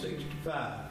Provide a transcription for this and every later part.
Sixty-five.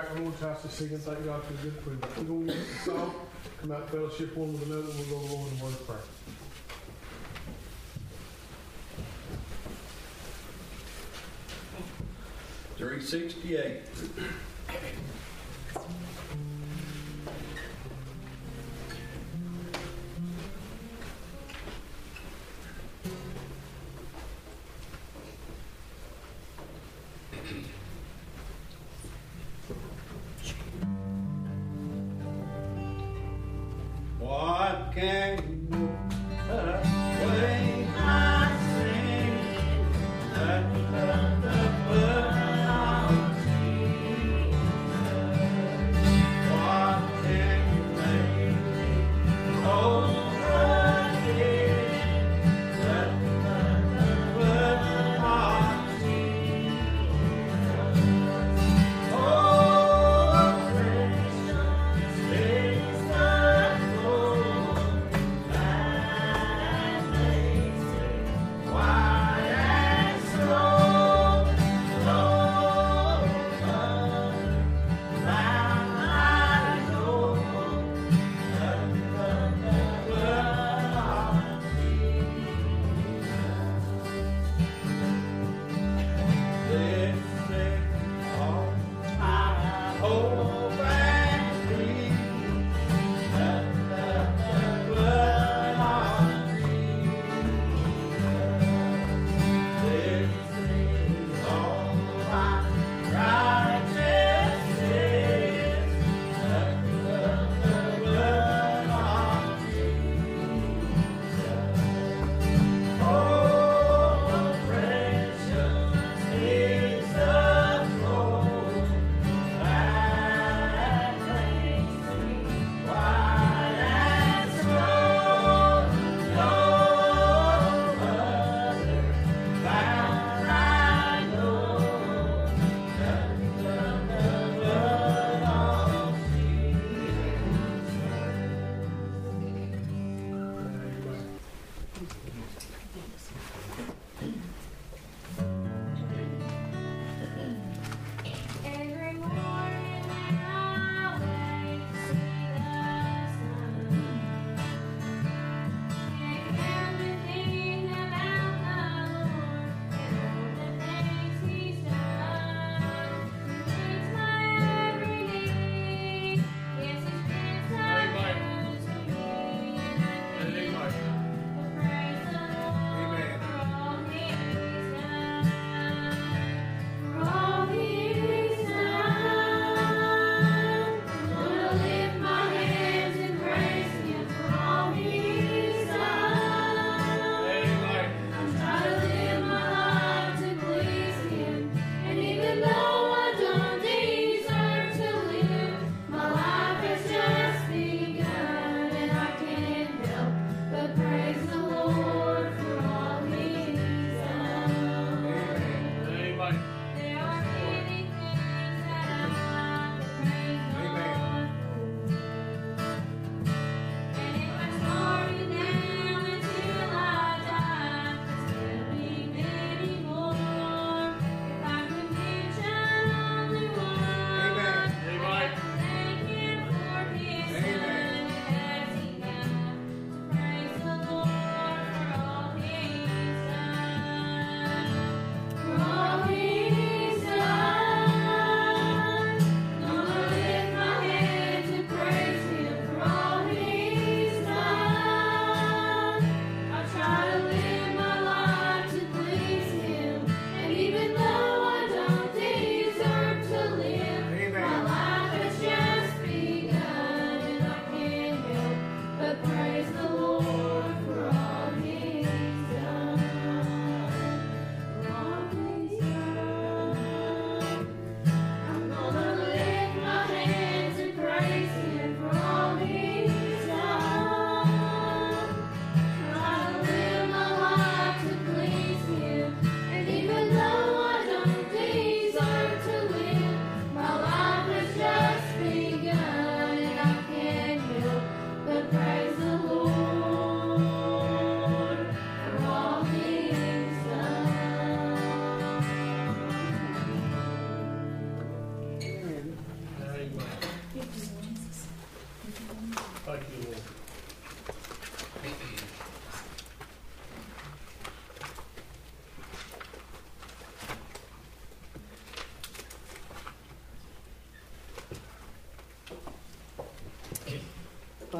back and all to to sing and thank God for good food. We're come out fellowship one with another, we'll go along in one prayer. Three sixty eight.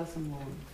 Plus and one.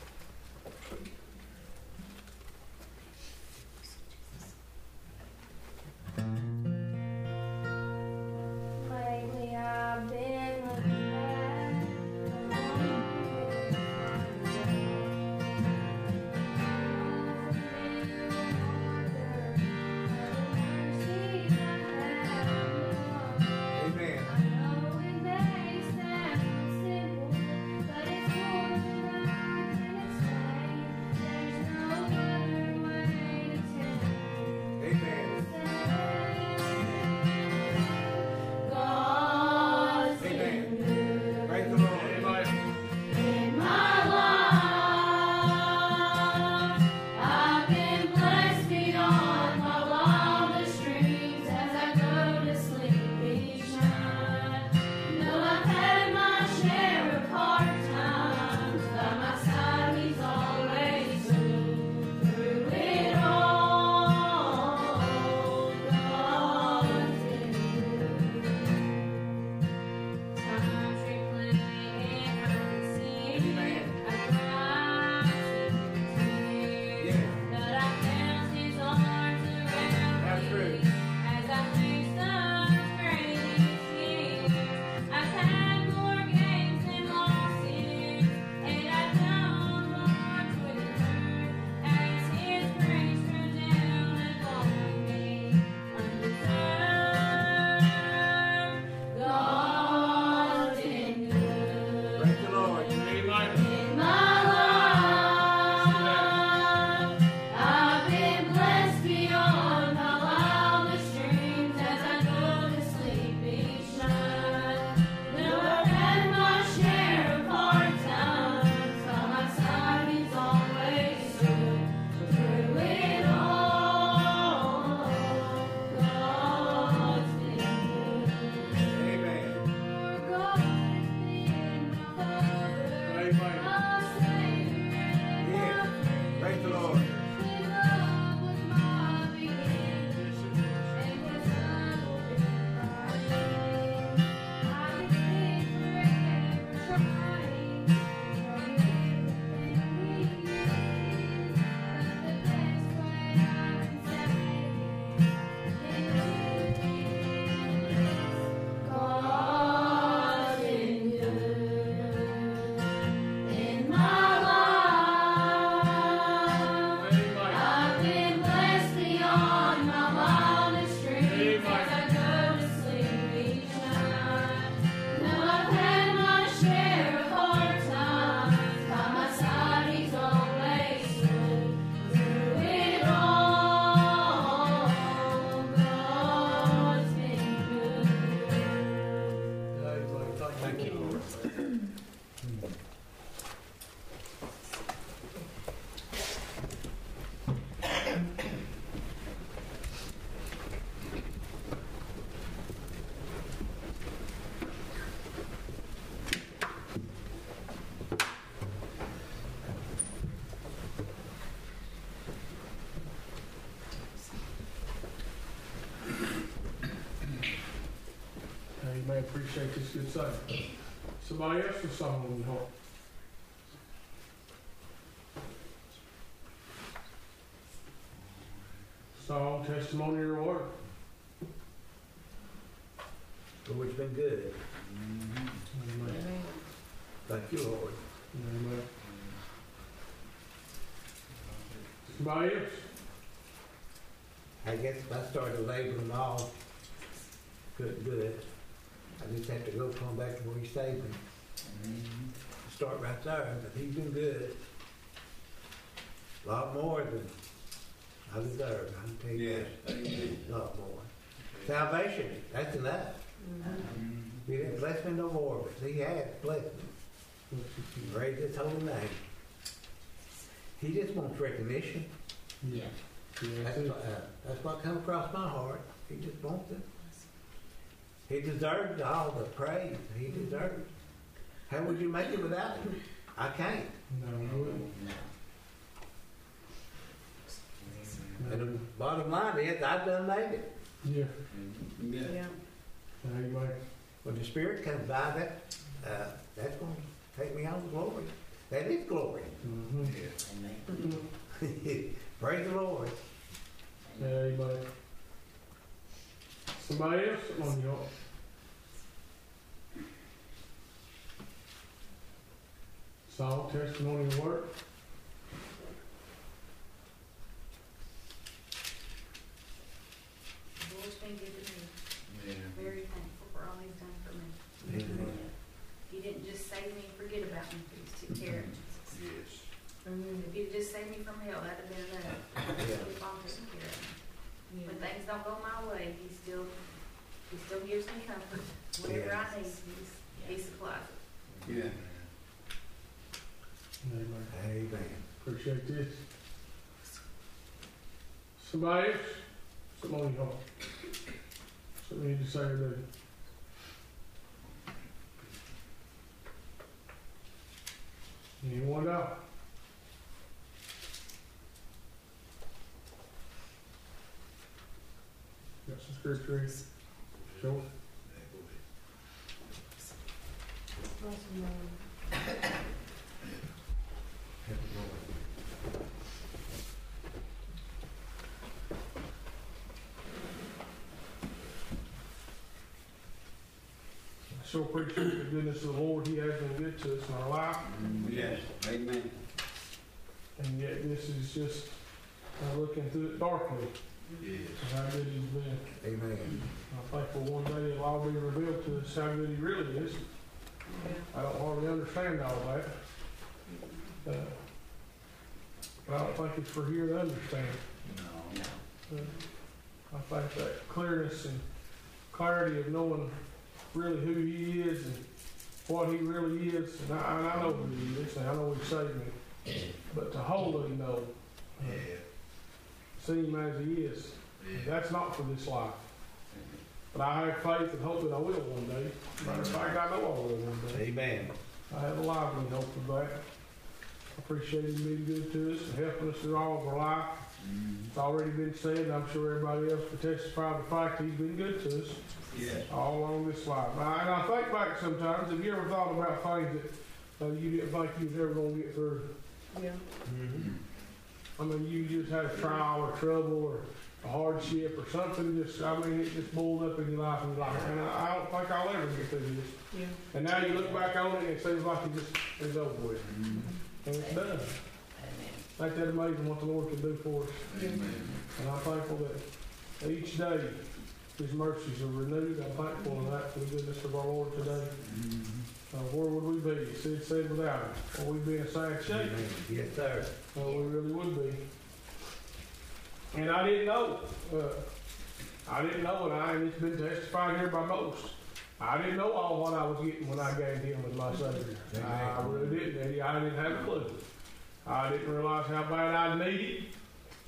Somebody else song on your heart. Song, testimony, or word. Lord's been good. Amen. Thank you, Lord. Amen. Somebody else? I guess if I started labeling all, couldn't do it. I just have to go come back to where he saved me. Start right there, but he's been good. A lot more than I deserve, I can tell you Yes, that. amen. A lot more. Salvation, that's enough. He didn't bless me no more, but he has blessed me. Praise his holy name. He just wants recognition. Yeah. Yeah, That's, that's it. what- uh, that's what come across my heart. He just wants it. He deserves all the praise he deserves. How would you make it without him? I can't. No, I wouldn't. And the bottom line is, I done made it. Yeah. Yeah. Yeah. Amen. When the Spirit comes by, that uh, that's going to take me on to glory. That is glory. Mhm. Praise the Lord. Yeah, amen. Somebody else on your Song, testimony, and work. The Lord's been good to me. Yeah. Very thankful for all he's done for me. He didn't just save me and forget about me, he just took care of me. Yes. If he'd just saved me from hell, that'd have been enough. Yeah. Keep on taking care of me. When things don't go my way, he still, he still gives me comfort. Whatever I need, he's, he supplies it. Yeah. Amen. Amen. Appreciate this. Somebody else? Something on your heart? Something you need to say or do? Anyone else? Got some scripture in? Sure. Help the Lord. Appreciate the goodness of the Lord. He has been good to us in our life. Yes. Amen. And yet this is just uh, looking through it darkly, Yes. how good he's been. Amen. I'm thankful one day it'll all be revealed to us how good he really is. I don't hardly understand all that. Uh, But I don't think it's for here to understand. No. Uh, I think that clearness and clarity of knowing really who he is and what he really is, and I, and I know who he is, and I know he saved me. But to wholly know, uh, Yeah. See him as he is, that's not for this life. But I have faith and hope that I will one day. Matter of fact, I know I will one day. Amen. I have a lively hope of that. I appreciate him being good to us and helping us through all of our life. Mhm. It's already been said, and I'm sure everybody else can testify the fact he's been good to us Yes. all along this life. And I, and I think back sometimes, have you ever thought about things that uh, you didn't think you was ever going to get through? Mhm. I mean, you just had a trial or trouble or a hardship or something just, I mean, it just boiled up in your life and you're and I, I don't think I'll ever get through this. Yeah. And now you look back on it and it seems like it just is over with. Mhm. And it's done. Ain't that amazing what the Lord can do for us? Amen. And I'm thankful that each day His mercies are renewed. I'm thankful for that, for the goodness of our Lord today. Mhm. Uh, where would we be? Sid said without Him. Well, we'd be in a sad shape. Yes, sir. Well, we really would be. And I didn't know. Uh, I didn't know, and I and it's been testified here by most. I didn't know all what I was getting when I gave Him as my Savior. I really didn't. Eddie. I didn't have a clue. I didn't realize how bad I needed.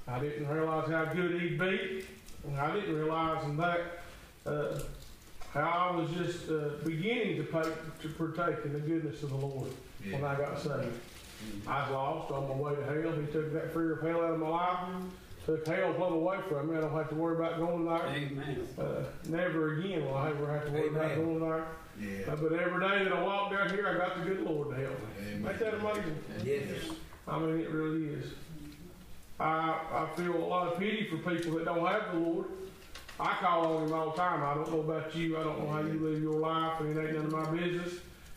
I didn't realize how good He'd be. And I didn't realize in that uh, how I was just uh, beginning to, pay, to partake in the goodness of the Lord when I got saved. I was lost on my way to hell. He took that fear of hell out of my life. Took hell plumb away from me. I don't have to worry about going there. Amen. Uh, never again will I ever have to worry about Amen. going there. Yeah. Uh, but every day that I walk down here, I got the good Lord to help me. Amen. Ain't that amazing? Yes. I mean, it really is. I, I feel a lot of pity for people that don't have the Lord. I call on Him all the time. I don't know about you. I don't know how you live your life, and it ain't none of my business.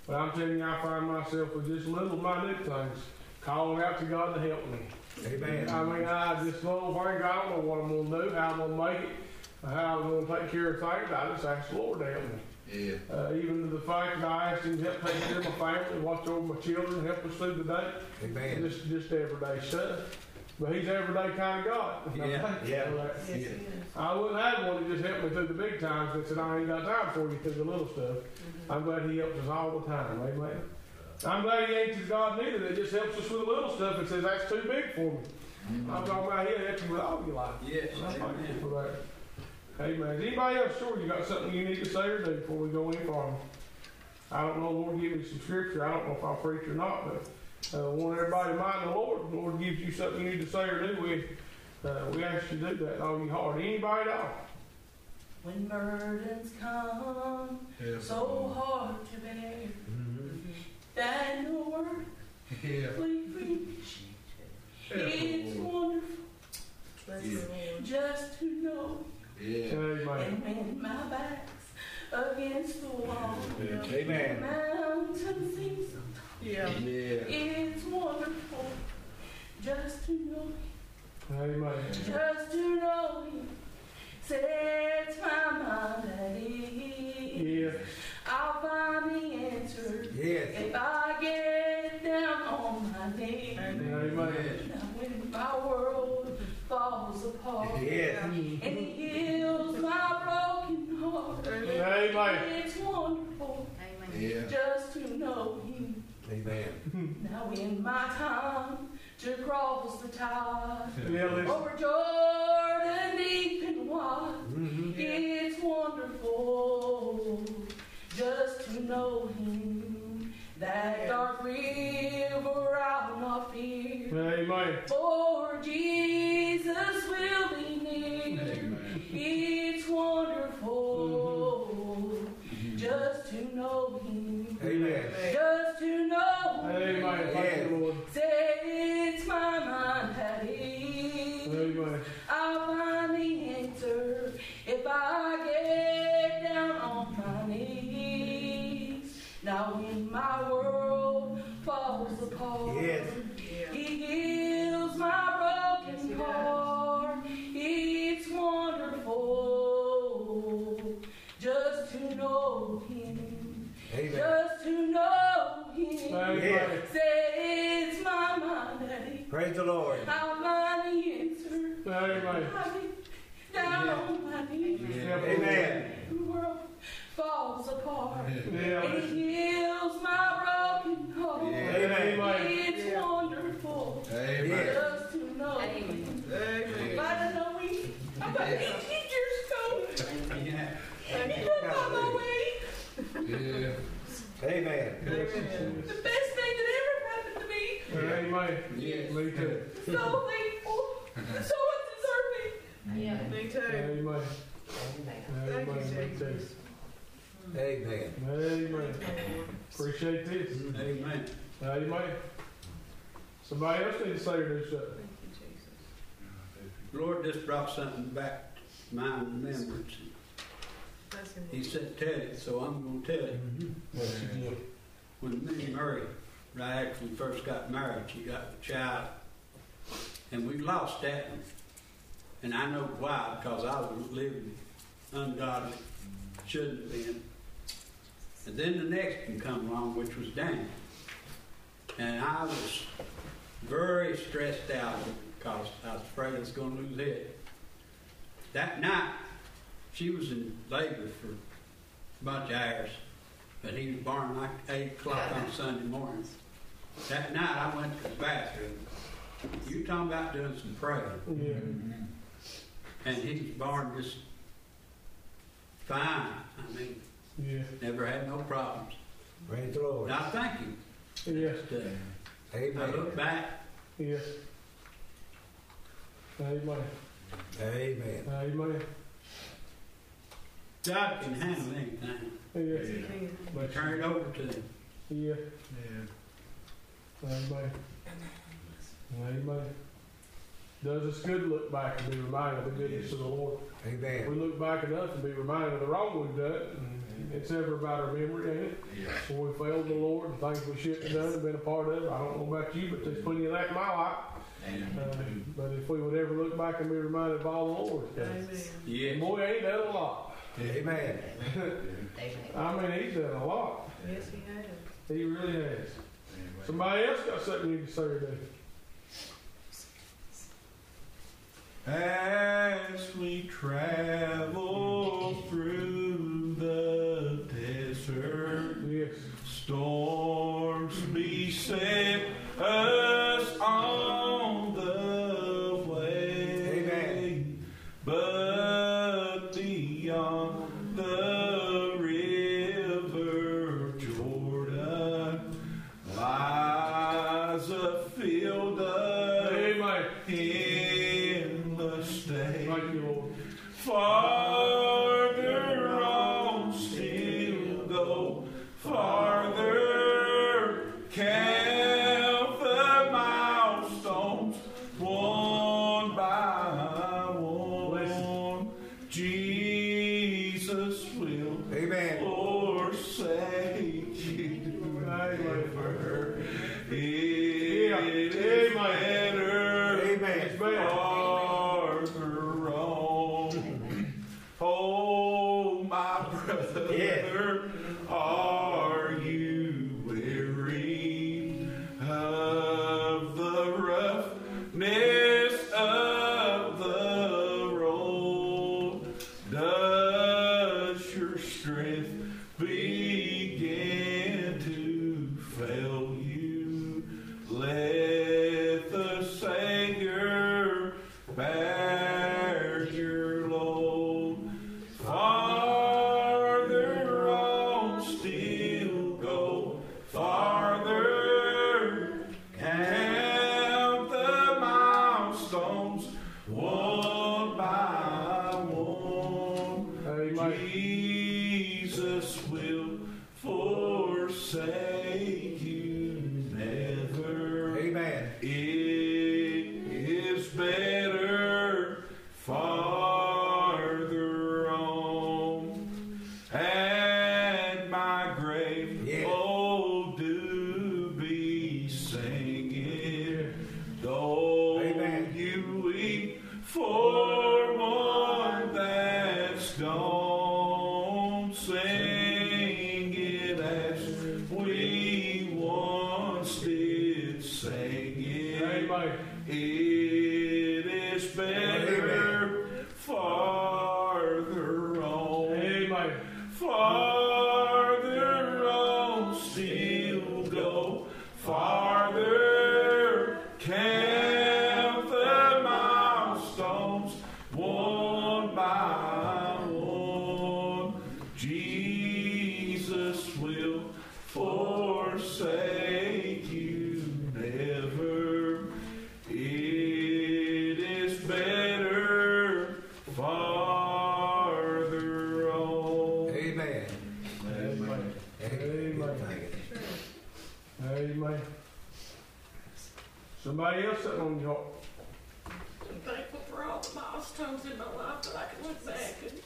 But I'm telling you, I find myself with just little my minute things calling out to God to help me. Amen. I mean, I just little things, I don't know what I'm going to do, how I'm going to make it, how I'm going to take care of things. I just ask the Lord to help me. Yeah. Uh, even to the fact that I asked Him to help take care of my family, watch over my children, help us through the day. Amen. Just, just everyday stuff. But he's everyday kind of God. And Yeah, thankful yeah. for that. Yeah. I wouldn't have one that just helped me through the big times that said, I ain't got time for you through the little stuff. Mm-hmm. I'm glad he helps us all the time. Amen. I'm glad he ain't just God neither that just helps us with the little stuff and says, that's too big for me. Mm-hmm. I'm talking about he'll help you with all your life. Yes. And I'm Amen. thankful for that. Amen. Is anybody else sure you got something you need to say or do before we go any farther? I don't know, Lord, give me some scripture. I don't know if I'll preach or not, but uh, want everybody to mind the Lord. The Lord gives you something you need to say or do with. Uh, we ask you to do that in all your heart. Anybody at all? When burdens come yes. so hard to bear, mm-hmm. that your word yeah. we yeah. it's wonderful yeah. just to know. Yeah. And when my back's against the wall, yeah. Amen. the mountain seems just to know him Just to know him sets my mind at ease. Yeah. I'll find the answer Yes. if I get down on my knees. Amen. Now when my world falls apart Yes. and he heals my broken heart, Amen. it's wonderful Amen. just to know him. Amen. Now in my time to cross the tide Yeah, over Jordan deep and wide. Mhm. It's wonderful just to know him. That dark river I'll not fear. Amen. For Jesus will be Praise the Lord. I'll find the answer. Amen. Down on my knees, Amen. the world falls apart, Yeah. and heals my broken heart. Amen. It's wonderful Amen. just to know Amen. If I'd have known Him about 18 years ago, Yeah. and He looked on my way. Yeah. Amen. The best thing that ever happened to me. Amen. Yes. Me too. So thankful, so undeserving. Yeah. Me too. Amen. Thank you, Amen. Me too. Amen. Amen. Appreciate this. Amen. Amen. Somebody else need to say or do something. Thank you, Jesus. Lord just brought something back to my remembrance. He said, tell it, so I'm going to tell it. Mhm. Yes. When me and Murray, right after we first got married, she got a child. And we lost that one. And I know why, because I was living ungodly, shouldn't have been. And then the next one come along, which was Daniel. And I was very stressed out because I was afraid I was going to lose it. That night, she was in labor for a bunch of hours, but he was born like 8 o'clock on Sunday morning. That night, I went to the bathroom. You talking about doing some praying. Yeah. And he's was born just fine. I mean, Yeah. never had no problems. Praise the Lord. And I thank him. Yes. But, uh, I Amen. look back, Yes. Amen. Amen. Amen. God can handle anything. Yes. He can. But turn it over to him. Yeah. Amen. Amen. Does us good to look back and be reminded of the goodness of the Lord. Amen. We look back enough and be reminded of the wrong we've done. And it's ever about our memory, ain't it? When we failed the Lord and things we shouldn't have done and been a part of. I don't know about you, but there's plenty of that in my life. Uh, but if we would ever look back and be reminded of all the Lord, done. Amen. Yes. Boy, ain't that a lot. Amen. I mean, he's done a lot. Yes, he has. He really has. Somebody else got something you can say or do. As we travel through the desert, Yes. storms beset us oh, farther. Can say. Amen. Somebody else sitting on your heart. I'm thankful for all the milestones in my life that I can look back and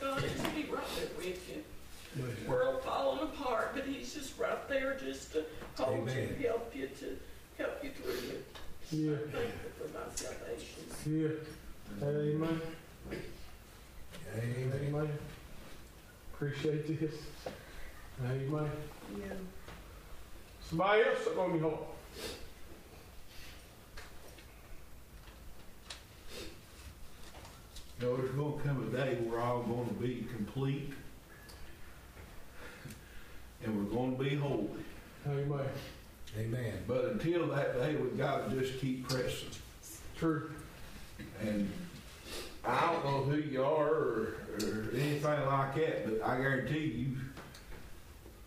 God is be right there with you. World falling apart, but He's just right there just to hold Amen. you, help you to help you through it. Yeah. I'm thankful for my salvation. Yeah. Amen. Amen. Amen. Appreciate this. Amen. Yeah. Somebody else sitting on your heart. You know, there's going to come a day where we're all going to be complete and we're going to be holy. Amen. Amen. But until that day, we've got to just keep pressing. True. And I don't know who you are or, or anything like that, but I guarantee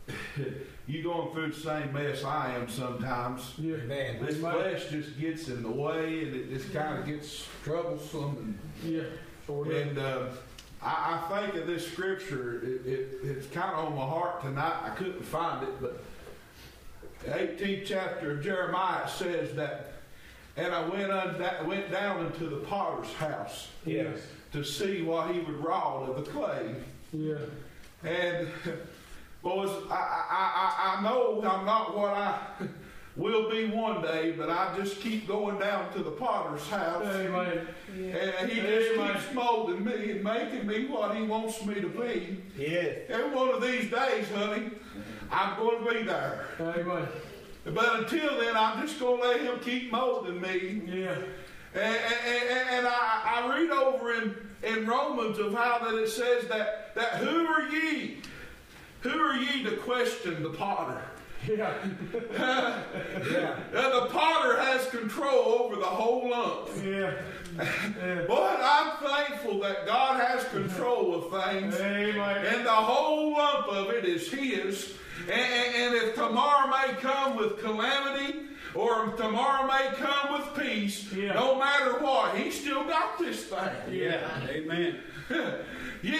you, you going through the same mess I am sometimes. Yeah. Amen. This Amen. flesh just gets in the way and it just kind of gets troublesome Yeah. Sure and, and uh, I, I think of this scripture, it, it, it's kind of on my heart tonight. I couldn't find it, but the 18th chapter of Jeremiah says that, and I went, un, went down into the potter's house Yes. to see what he would wrought of the clay. Yeah. And boys, I, I, I, I know I'm not what I will be one day, but I just keep going down to the potter's house. Amen. And he just Amen. keeps molding me and making me what he wants me to be. Yes. And one of these days, honey, I'm going to be there. Amen. But until then, I'm just going to let him keep molding me. Yeah. And, and, and I, I read over in, in Romans of how that it says that, that who are ye? Who are ye to question the potter? Yeah. Yeah. And the potter has control over the whole lump. Yeah. Yeah. But I'm thankful that God has control of things. Amen. And the whole lump of it is His. And, and- and if tomorrow may come with calamity, or tomorrow may come with peace, Yeah. no matter what, he still got this thing. Yeah, amen. You,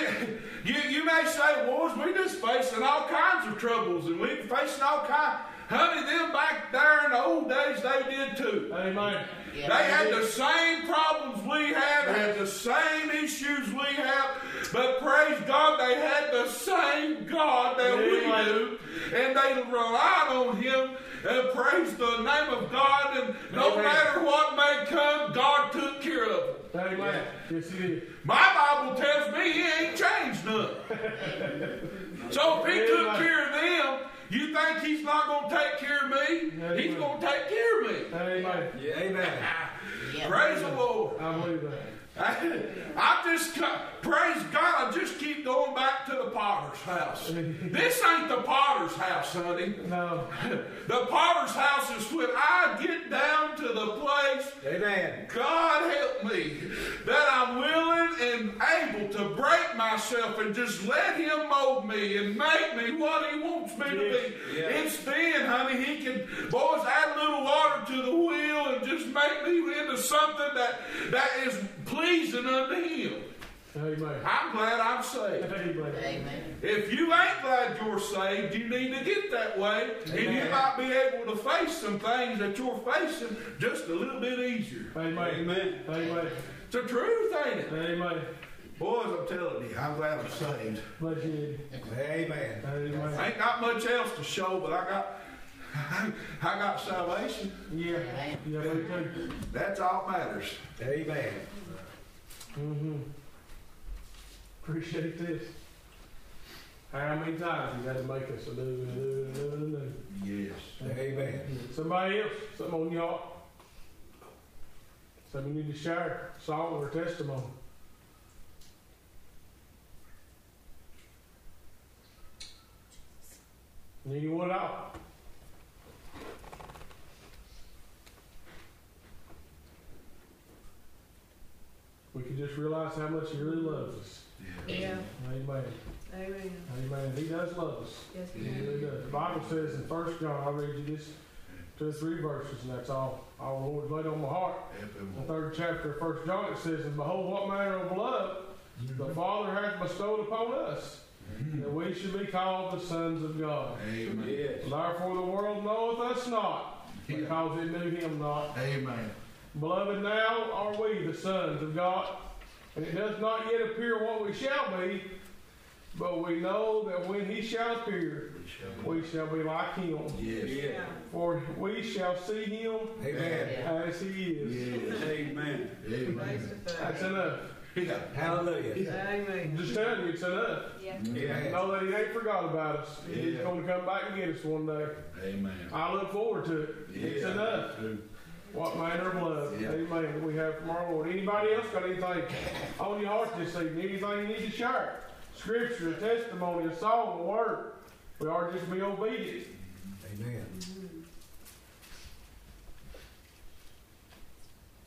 you, you may say, boys, we just facing all kinds of troubles, and we facing all kinds. Honey, them back there in the old days, they did too. Amen. They had the same problems we have, had the same issues we have, but praise God, they had the same God that we do, and they relied on Him and praise the name of God, and no Amen. matter what may come, God took care of them. Amen. Yes, it is. My Bible tells me He ain't changed none. so if He took care of them, you think He's not going to take care of me? He's going to take care of me. Amen. Yeah. Amen. Praise the Lord. I believe that. I, I just praise God. I just keep going back to the potter's house. This ain't the potter's house, honey. No. The potter's house is when I get down to the place. Amen. God help me that I'm willing and able to break myself and just let Him mold me and make me what He wants me to be. Yeah. It's then, honey, He can, boys, add a little water to the wheel and just make me into something that that is pleasing unto Him. Amen. I'm glad I'm saved. Amen. Amen. If you ain't glad you're saved, you need to get that way, and you might be able to face some things that you're facing just a little bit easier. Amen. Amen. Amen. It's the truth, ain't it? Amen. Boys, I'm telling you, I'm glad I'm saved. Bless you. Amen. I Amen. ain't got much else to show, but I got, I got salvation. Yeah. Amen. Yeah, me too. That's all matters. Amen. Mm-hmm. Appreciate this. How many times you got to make us a new, new, new, new? Yes. Amen. Somebody else, something on y'all. Something you need to share, song or testimony. Anyone at We can just realize how much he really loves us. Yeah. Amen. Amen. Amen. He does love us. Yes, He really does. The Bible says in First John, I'll read you just two or three verses, and that's all. All the Lord's laid on my heart. The third chapter of First John, it says, And behold, what manner of love mm-hmm. the Father hath bestowed upon us, mm-hmm. that we should be called the sons of God. Amen. Yes. Therefore the world knoweth us not, because it knew him not. Amen. Beloved, now are we the sons of God, and it does not yet appear what we shall be, but we know that when he shall appear, we shall be like him. Yes. Yes. For we shall see him Amen. as he is. Yes. Amen. Amen. That's enough. Yeah. Hallelujah. Amen. Just telling you, it's enough. Yeah. Yeah. Know that he ain't forgot about us. He's going to come back and get us one day. Amen. I look forward to it. It's Yeah. enough. What manner of love, Yeah. amen, we have from our Lord. Anybody else got anything on your heart this evening? Anything you need to share? Scripture, a testimony, a song, a word. We are just be obedient. Amen.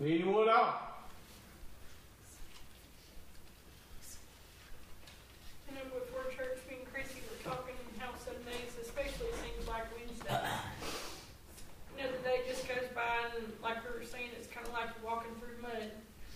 Anyone else? You know, before church, me and Chrissy were talking how some days, especially seems like Wednesday. You know, the day just goes by and like we were saying, it's kind of like walking through mud.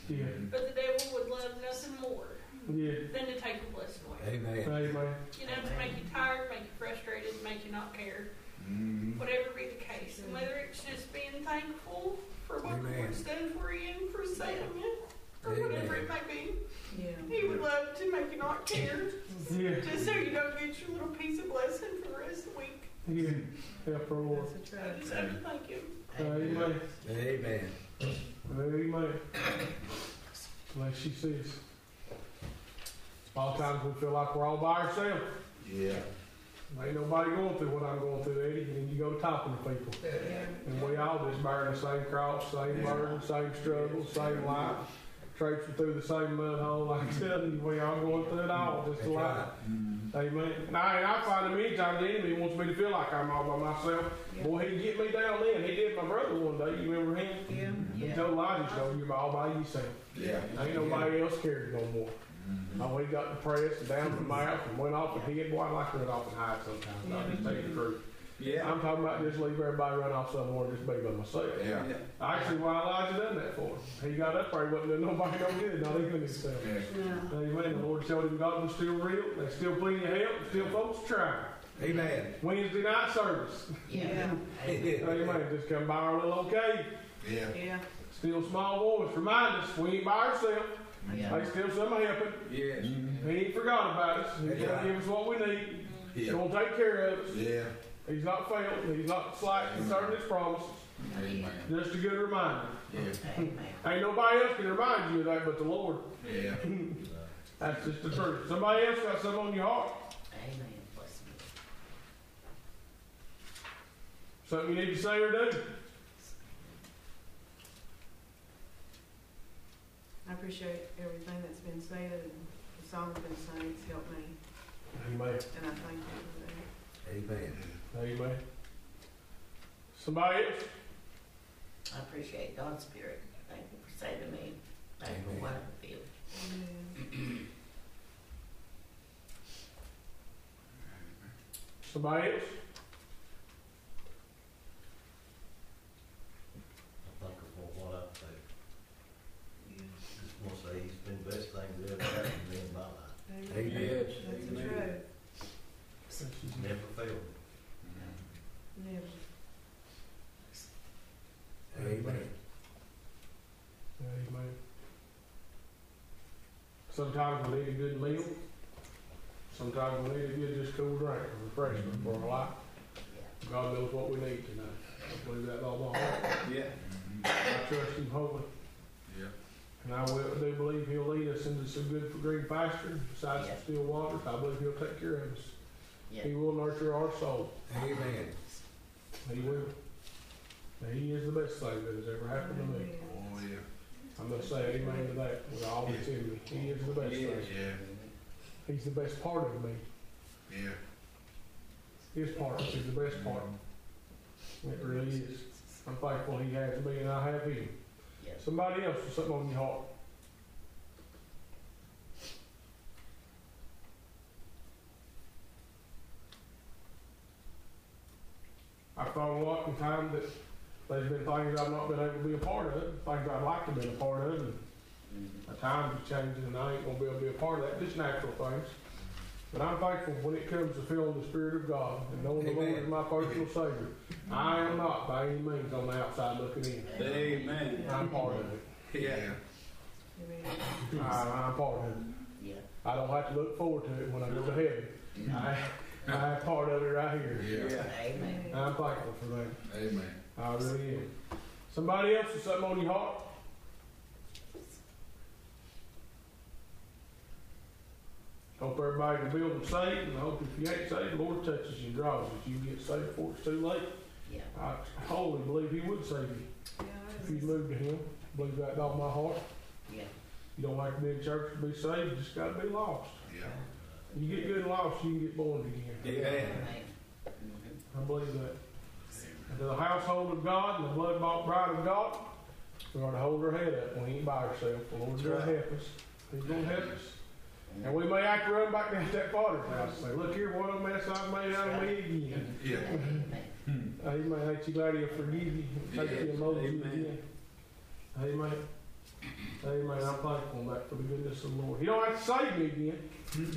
Yeah. But the devil would love nothing more Yeah. than to take a blessing away. Amen. Amen. You know, to make you tired, make you frustrated, make you not care, Mhm. whatever be the case. And whether it's just being thankful for what the Amen. Lord's done for you and for saving you, or Amen. whatever it may be. Yeah. He would love to make you not care, Yeah. just so you don't get your little piece of blessing for the rest of the week. Yeah. Help our Lord. That's a I trap. just have to thank him. Amen. Amen. Amen. Like she says. A lot of times we feel like we're all by ourselves. Yeah. Ain't nobody going through what I'm going through, Eddie. And then you go talking to people. Yeah. And we all just bearing the same cross, same burden, same struggle, same life. Traipsing through the same mud hole. I'm telling you, we all going through it all, just That's alike. right. Amen. And I, and I find that many times the enemy wants me to feel like I'm all by myself. Yeah. Boy, he get me down then. He did my brother one day. You remember him? Yeah. He told Elijah, "So oh, you're all by yourself. Yeah. Ain't nobody else cares no more." Mm-hmm. Oh, he got depressed and down from the mouth and went off and hid. Boy, I like to run off and hide sometimes. I just tell you the mm-hmm. truth. Yeah. I'm talking about just leave everybody run off somewhere and just be by myself. Yeah. Yeah. Actually, why Elijah done that for? Him? He got up there, he wasn't doing nobody no good, not even himself. Yeah. No. Amen. The Lord showed him God was still real. There's still plenty of help. Still folks trying. Amen. Wednesday night service. Yeah. Amen. Just come by our little old cave. Yeah. Yeah. Still small voice. Remind us, we ain't by ourselves. Yeah. They still some helping. Yes. He ain't forgot about us. He's That's gonna give us what we need. He's Yeah. gonna take care of us. Yeah. He's not failed. He's not slack concerning his promises. Amen. Just a good reminder. Yeah. Ain't nobody else can remind you of that but the Lord. Yeah. That's just the truth. Somebody else got something on your heart. Amen. Something you need to say or do. I appreciate everything that's been said and the song's been sung. It's helped me, Amen. and I thank you for that. Amen. Amen. Somebody else? I appreciate God's spirit. Thank you for saving me. Thank you for what I feel. Amen. Somebody else? I think of what I say. Just want to say he's been the best thing that ever happened to never failed. Never. Amen. Amen. Sometimes we need a good meal. Sometimes we need a good just cool drink, a refreshment for our life. God knows what we need tonight. I believe that all my heart. Yeah. I trust Him wholly. Yeah. And I will, do believe He'll lead us into some good green pasture, besides some Yeah. still waters. I believe He'll take care of us. Yeah. He will nurture our soul. Amen. He will. And He is the best thing that has ever happened to me. Oh, yeah. I'm gonna say amen to that with all that's in me. He is the best Yes. thing. Yeah. He's the best part of me. Yeah. His part is the best part. It really is. I'm thankful He has me and I have Him. Yes. Somebody else with something on your heart. I've thought a lot in time that there's been things I've not been able to be a part of, things I'd like to be a part of, and the times are changing and I ain't gonna be able to be a part of that, just natural things. But I'm thankful when it comes to feeling the Spirit of God and knowing the Lord is my personal Savior. I am not by any means on the outside looking in. Amen. I'm part of it. Yeah. I, I'm part of it. Yeah. I don't have to look forward to it when I go to heaven. I, I have part of it right here. Yeah. Amen. I'm thankful for that. Amen. I really am. Somebody else with something on your heart? Hope everybody in the building saved, and I hope if you ain't saved, the Lord touches you and draws you. You get saved before it's too late. Yeah. I wholly believe He would save you if you moved to Him. believe that with all my heart. Yeah. You don't have to be in church to be saved. You just got to be lost. Yeah. You get good and lost, you can get born again. Yeah. Amen. I believe that. And to the household of God and the blood bought bride of God, we are going to hold our head up. We ain't by ourselves. The Lord's going to help us. He's going to help us. And we may have to run back down to that father's house and say, look here, what a mess I've made out of me again. Yeah. Amen. Amen. Ain't you glad he'll forgive you and take you and mold you Amen. again? Amen. Amen. I'm thankful for that for the goodness of the Lord. He don't have to save me again,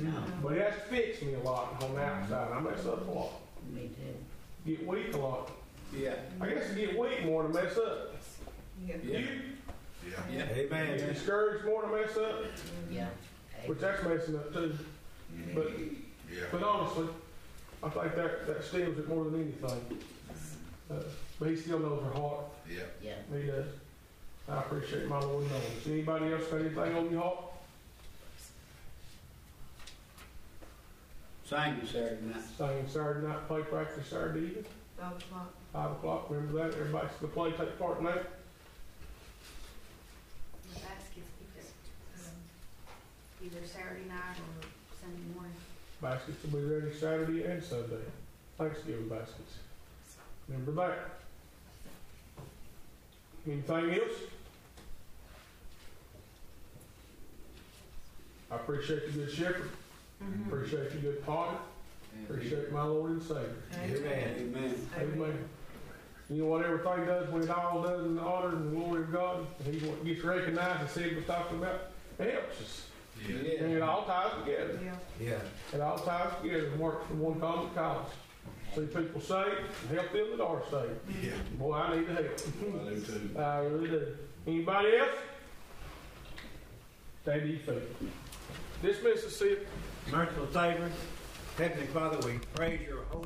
No, but he has to fix me a lot on the outside. I mess up a lot. me too. Get weak a lot. Yeah. I guess I get weak more than mess up. Yeah. You Yeah. Yeah. get Amen. discouraged more than mess up, Yeah. which that's messing up too. But Yeah. but honestly, I think that that steals it more than anything. Uh, but he still knows her heart. Yeah. Yeah. He does. I appreciate my Lord knowing. Anybody else got anything on your heart? Sang you Saturday night. Singing Saturday night, play practice Saturday evening, Five o'clock. five o'clock. Remember that? Everybody's to play, take part in that. The baskets, either, um, either Saturday night or Sunday morning. Baskets will be ready Saturday and Sunday. Thanksgiving baskets. Remember that. Anything else? I appreciate the good shepherd. Appreciate the good potter. Appreciate my Lord and Savior. Amen. Amen. Amen. You know what everything does when it all does in the honor and the glory of God, He what gets recognized and Sid was talking about, it helps us. Yeah. And it all ties together. Yeah. Yeah. It all ties together and works for one common cause. See people saved and help them that are saved. Yeah. Boy, I need the help. I do too. I really do. Anybody else? Stand to your feet. This Mississippi. Merciful Savior, Heavenly Father, we praise your holy